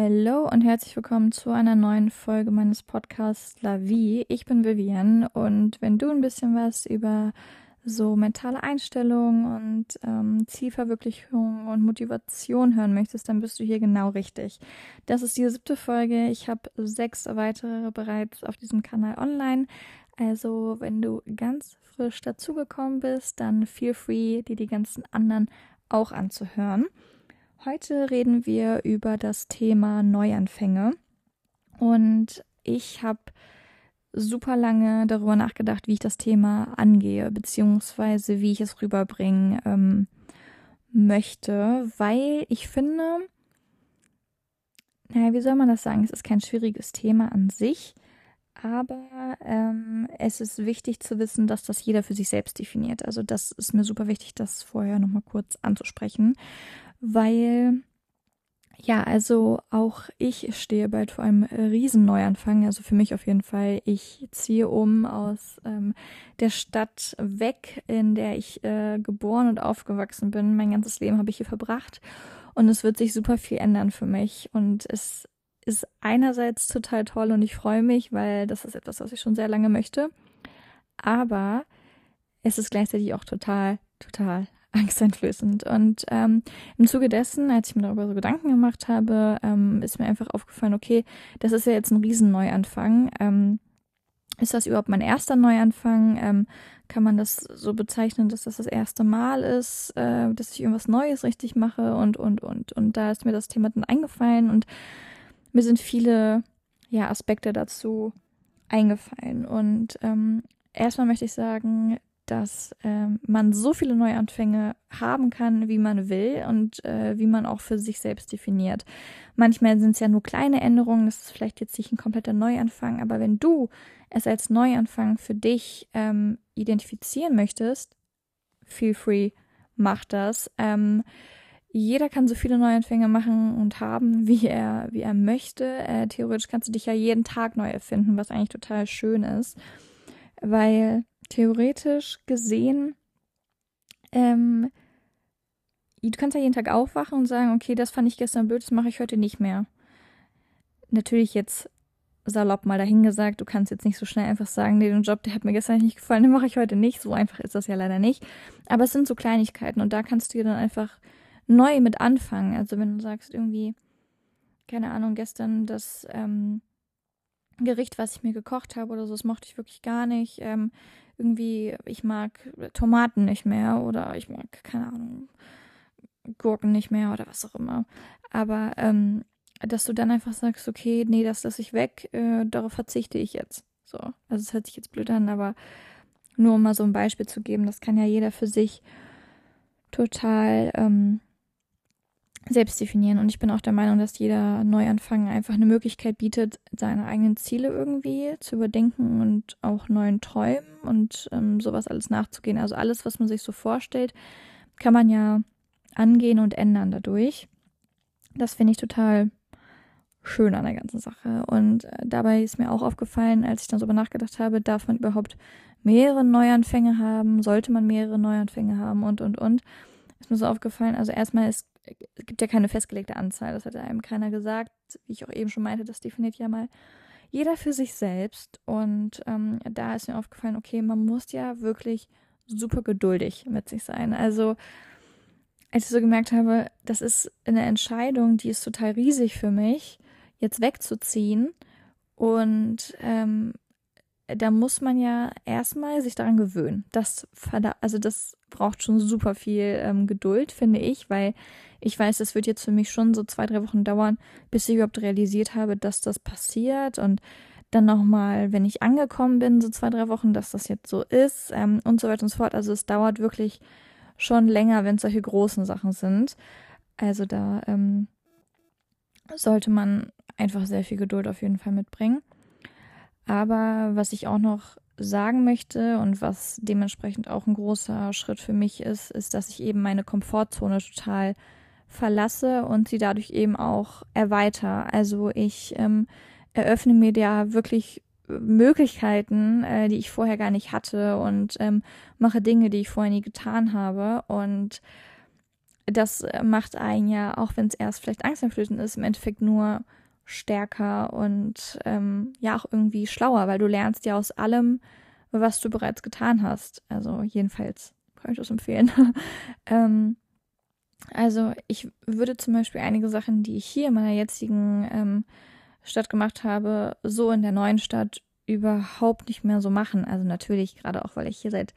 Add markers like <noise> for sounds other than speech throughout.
Hallo und herzlich willkommen zu einer neuen Folge meines Podcasts La Vie. Ich bin Vivian und wenn du ein bisschen was über so mentale Einstellung und ähm, Zielverwirklichung und Motivation hören möchtest, dann bist du hier genau richtig. Das ist die siebte Folge. Ich habe sechs weitere bereits auf diesem Kanal online. Also wenn du ganz frisch dazugekommen bist, dann feel free, dir die ganzen anderen auch anzuhören. Heute reden wir über das Thema Neuanfänge und ich habe super lange darüber nachgedacht, wie ich das Thema angehe, beziehungsweise wie ich es rüberbringen ähm, möchte, weil ich finde, naja, wie soll man das sagen? Es ist kein schwieriges Thema an sich, aber ähm, es ist wichtig zu wissen, dass das jeder für sich selbst definiert. Also das ist mir super wichtig, das vorher nochmal kurz anzusprechen weil ja, also auch ich stehe bald vor einem riesen Neuanfang. Also für mich auf jeden Fall. Ich ziehe um aus ähm, der Stadt weg, in der ich äh, geboren und aufgewachsen bin. Mein ganzes Leben habe ich hier verbracht. Und es wird sich super viel ändern für mich. Und es ist einerseits total toll und ich freue mich, weil das ist etwas, was ich schon sehr lange möchte. Aber es ist gleichzeitig auch total, total angsteinflößend. Und ähm, im Zuge dessen, als ich mir darüber so Gedanken gemacht habe, ähm, ist mir einfach aufgefallen, okay, das ist ja jetzt ein Riesenneuanfang. Ähm, ist das überhaupt mein erster Neuanfang? Ähm, kann man das so bezeichnen, dass das das erste Mal ist, äh, dass ich irgendwas Neues richtig mache und, und, und. Und da ist mir das Thema dann eingefallen und mir sind viele ja, Aspekte dazu eingefallen. Und ähm, erstmal möchte ich sagen, dass ähm, man so viele Neuanfänge haben kann, wie man will und äh, wie man auch für sich selbst definiert. Manchmal sind es ja nur kleine Änderungen, das ist vielleicht jetzt nicht ein kompletter Neuanfang, aber wenn du es als Neuanfang für dich ähm, identifizieren möchtest, feel free, mach das. Ähm, jeder kann so viele Neuanfänge machen und haben, <laughs> wie er, wie er möchte. Äh, theoretisch kannst du dich ja jeden Tag neu erfinden, was eigentlich total schön ist, weil theoretisch gesehen, ähm, du kannst ja jeden Tag aufwachen und sagen, okay, das fand ich gestern blöd, das mache ich heute nicht mehr. Natürlich jetzt salopp mal dahingesagt, du kannst jetzt nicht so schnell einfach sagen, nee, den Job, der hat mir gestern nicht gefallen, den mache ich heute nicht. So einfach ist das ja leider nicht. Aber es sind so Kleinigkeiten und da kannst du dir dann einfach neu mit anfangen. Also wenn du sagst irgendwie, keine Ahnung, gestern das ähm, Gericht, was ich mir gekocht habe oder so, das mochte ich wirklich gar nicht. Ähm, irgendwie, ich mag Tomaten nicht mehr oder ich mag, keine Ahnung, Gurken nicht mehr oder was auch immer. Aber ähm, dass du dann einfach sagst, okay, nee, das lasse ich weg, äh, darauf verzichte ich jetzt. So. Also es hört sich jetzt blöd an, aber nur um mal so ein Beispiel zu geben, das kann ja jeder für sich total ähm, selbst definieren. Und ich bin auch der Meinung, dass jeder Neuanfang einfach eine Möglichkeit bietet, seine eigenen Ziele irgendwie zu überdenken und auch neuen Träumen und ähm, sowas alles nachzugehen. Also alles, was man sich so vorstellt, kann man ja angehen und ändern dadurch. Das finde ich total schön an der ganzen Sache. Und äh, dabei ist mir auch aufgefallen, als ich dann so über nachgedacht habe, darf man überhaupt mehrere Neuanfänge haben? Sollte man mehrere Neuanfänge haben? Und, und, und. Ist mir so aufgefallen. Also erstmal es gibt ja keine festgelegte Anzahl, das hat einem keiner gesagt. Wie ich auch eben schon meinte, das definiert ja mal jeder für sich selbst. Und ähm, da ist mir aufgefallen, okay, man muss ja wirklich super geduldig mit sich sein. Also, als ich so gemerkt habe, das ist eine Entscheidung, die ist total riesig für mich, jetzt wegzuziehen. Und ähm, da muss man ja erstmal sich daran gewöhnen. Das, also das braucht schon super viel ähm, Geduld, finde ich, weil ich weiß, es wird jetzt für mich schon so zwei, drei Wochen dauern, bis ich überhaupt realisiert habe, dass das passiert und dann nochmal, wenn ich angekommen bin, so zwei, drei Wochen, dass das jetzt so ist ähm, und so weiter und so fort. Also es dauert wirklich schon länger, wenn es solche großen Sachen sind. Also da ähm, sollte man einfach sehr viel Geduld auf jeden Fall mitbringen. Aber was ich auch noch sagen möchte und was dementsprechend auch ein großer Schritt für mich ist, ist, dass ich eben meine Komfortzone total verlasse und sie dadurch eben auch erweitere. Also ich ähm, eröffne mir da wirklich Möglichkeiten, äh, die ich vorher gar nicht hatte und ähm, mache Dinge, die ich vorher nie getan habe. Und das macht einen ja, auch wenn es erst vielleicht angsteinflößend ist, im Endeffekt nur stärker und ähm, ja auch irgendwie schlauer, weil du lernst ja aus allem, was du bereits getan hast. Also jedenfalls kann ich das empfehlen. <laughs> ähm, also ich würde zum Beispiel einige Sachen, die ich hier in meiner jetzigen ähm, Stadt gemacht habe, so in der neuen Stadt überhaupt nicht mehr so machen. Also natürlich, gerade auch, weil ich hier seit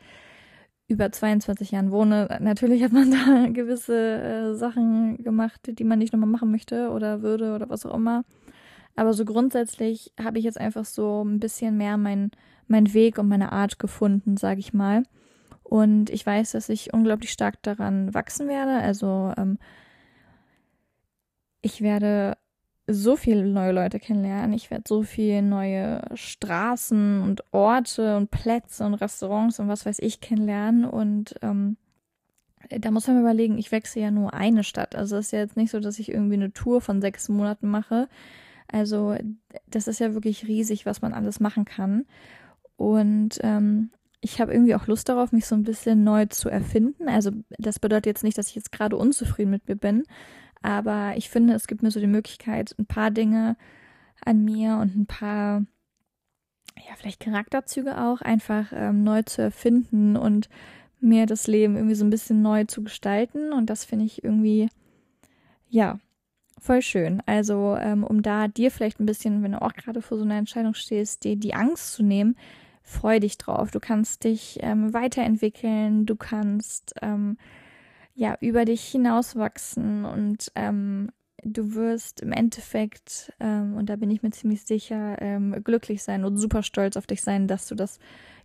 über 22 Jahren wohne, natürlich hat man da <laughs> gewisse äh, Sachen gemacht, die man nicht nochmal machen möchte oder würde oder was auch immer. Aber so grundsätzlich habe ich jetzt einfach so ein bisschen mehr mein, mein Weg und meine Art gefunden, sage ich mal. Und ich weiß, dass ich unglaublich stark daran wachsen werde. Also ähm, ich werde so viele neue Leute kennenlernen. Ich werde so viele neue Straßen und Orte und Plätze und Restaurants und was weiß ich kennenlernen. Und ähm, da muss man überlegen, ich wechsle ja nur eine Stadt. Also es ist ja jetzt nicht so, dass ich irgendwie eine Tour von sechs Monaten mache. Also das ist ja wirklich riesig, was man alles machen kann. Und ähm, ich habe irgendwie auch Lust darauf, mich so ein bisschen neu zu erfinden. Also das bedeutet jetzt nicht, dass ich jetzt gerade unzufrieden mit mir bin, aber ich finde, es gibt mir so die Möglichkeit, ein paar Dinge an mir und ein paar, ja, vielleicht Charakterzüge auch einfach ähm, neu zu erfinden und mir das Leben irgendwie so ein bisschen neu zu gestalten. Und das finde ich irgendwie, ja, voll schön. Also, ähm, um da dir vielleicht ein bisschen, wenn du auch gerade vor so einer Entscheidung stehst, dir die Angst zu nehmen, freu dich drauf. Du kannst dich ähm, weiterentwickeln, du kannst ähm, ja über dich hinauswachsen und ähm, du wirst im Endeffekt, ähm, und da bin ich mir ziemlich sicher, ähm, glücklich sein und super stolz auf dich sein, dass du das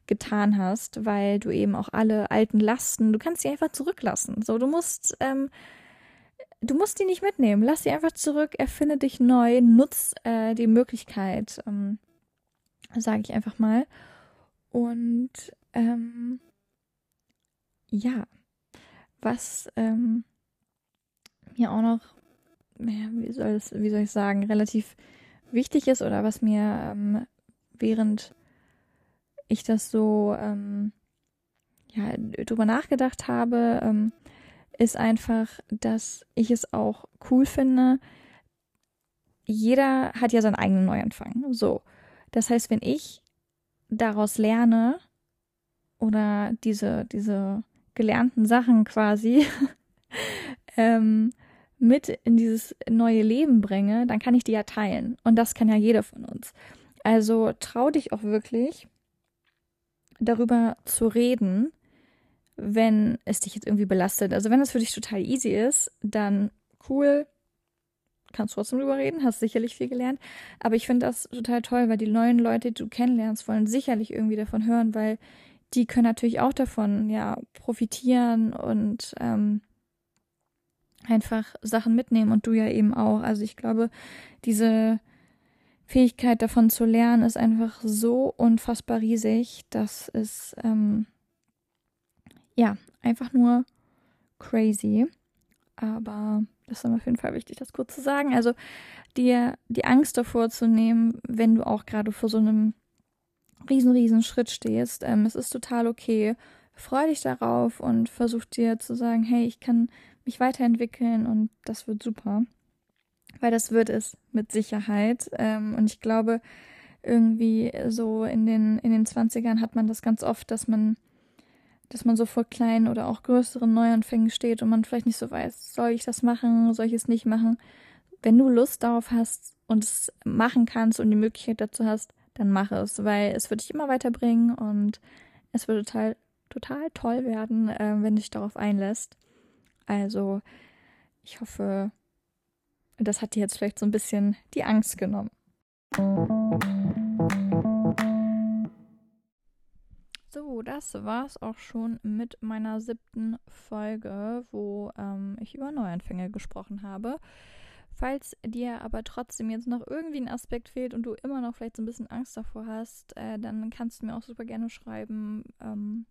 getan hast, weil du eben auch alle alten Lasten, du kannst sie einfach zurücklassen. So, du musst, ähm, du musst die nicht mitnehmen. Lass sie einfach zurück, erfinde dich neu, nutz äh, die Möglichkeit, ähm, sage ich einfach mal. Und ähm, ja, was ähm, mir auch noch, ja, wie, soll es, wie soll ich sagen, relativ wichtig ist oder was mir ähm, während ich das so ähm, ja, drüber nachgedacht habe, ähm, ist einfach, dass ich es auch cool finde. Jeder hat ja seinen eigenen Neuanfang. So. Das heißt, wenn ich daraus lerne oder diese, diese gelernten Sachen quasi <laughs> ähm, mit in dieses neue Leben bringe, dann kann ich die ja teilen. Und das kann ja jeder von uns. Also trau dich auch wirklich darüber zu reden, wenn es dich jetzt irgendwie belastet. Also wenn das für dich total easy ist, dann cool, kannst trotzdem drüber reden, hast sicherlich viel gelernt. Aber ich finde das total toll, weil die neuen Leute, die du kennenlernst, wollen sicherlich irgendwie davon hören, weil die können natürlich auch davon ja profitieren und ähm, einfach Sachen mitnehmen und du ja eben auch. Also ich glaube, diese Fähigkeit davon zu lernen ist einfach so unfassbar riesig, dass es ähm, ja einfach nur crazy. Aber das ist auf jeden Fall wichtig, das kurz zu sagen. Also dir die Angst davor zu nehmen, wenn du auch gerade vor so einem riesen, riesen Schritt stehst. Ähm, es ist total okay. Freu dich darauf und versuch dir zu sagen, hey, ich kann mich weiterentwickeln und das wird super. Weil das wird es mit Sicherheit. Ähm, und ich glaube, irgendwie so in den, in den 20ern hat man das ganz oft, dass man dass man so vor kleinen oder auch größeren Neuanfängen steht und man vielleicht nicht so weiß, soll ich das machen, soll ich es nicht machen. Wenn du Lust darauf hast und es machen kannst und die Möglichkeit dazu hast, dann mach es, weil es wird dich immer weiterbringen und es wird total, total toll werden, äh, wenn du dich darauf einlässt. Also, ich hoffe, das hat dir jetzt vielleicht so ein bisschen die Angst genommen. So, das war's auch schon mit meiner siebten Folge, wo ähm, ich über Neuanfänge gesprochen habe. Falls dir aber trotzdem jetzt noch irgendwie ein Aspekt fehlt und du immer noch vielleicht so ein bisschen Angst davor hast, äh, dann kannst du mir auch super gerne schreiben. Ähm,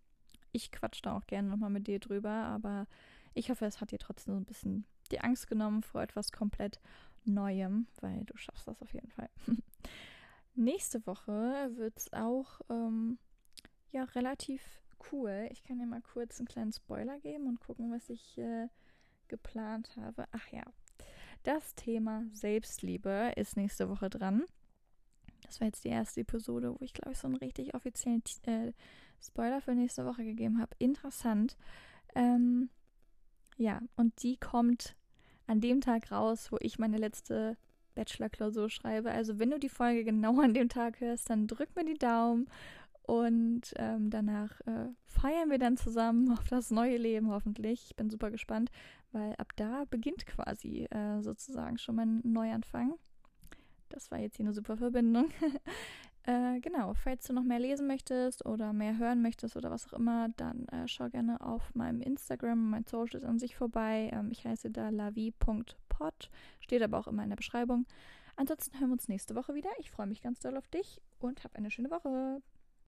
ich quatsch da auch gerne nochmal mit dir drüber, aber ich hoffe, es hat dir trotzdem so ein bisschen die Angst genommen vor etwas komplett Neuem, weil du schaffst das auf jeden Fall. <laughs> Nächste Woche wird es auch ähm, ja relativ cool. Ich kann dir mal kurz einen kleinen Spoiler geben und gucken, was ich äh, geplant habe. Ach ja, das Thema Selbstliebe ist nächste Woche dran. Das war jetzt die erste Episode, wo ich, glaube ich, so einen richtig offiziellen äh, Spoiler für nächste Woche gegeben habe. Interessant. Ähm, ja, und die kommt an dem Tag raus, wo ich meine letzte Bachelor-Klausur schreibe. Also wenn du die Folge genau an dem Tag hörst, dann drück mir die Daumen und ähm, danach äh, feiern wir dann zusammen <laughs> auf das neue Leben hoffentlich. Ich bin super gespannt, weil ab da beginnt quasi äh, sozusagen schon mein Neuanfang. Das war jetzt hier eine super Verbindung. <laughs> äh, genau, falls du noch mehr lesen möchtest oder mehr hören möchtest oder was auch immer, dann äh, schau gerne auf meinem Instagram, mein Socials an sich vorbei. Ähm, ich heiße da lavi.pod, steht aber auch immer in der Beschreibung. Ansonsten hören wir uns nächste Woche wieder. Ich freue mich ganz doll auf dich und hab eine schöne Woche.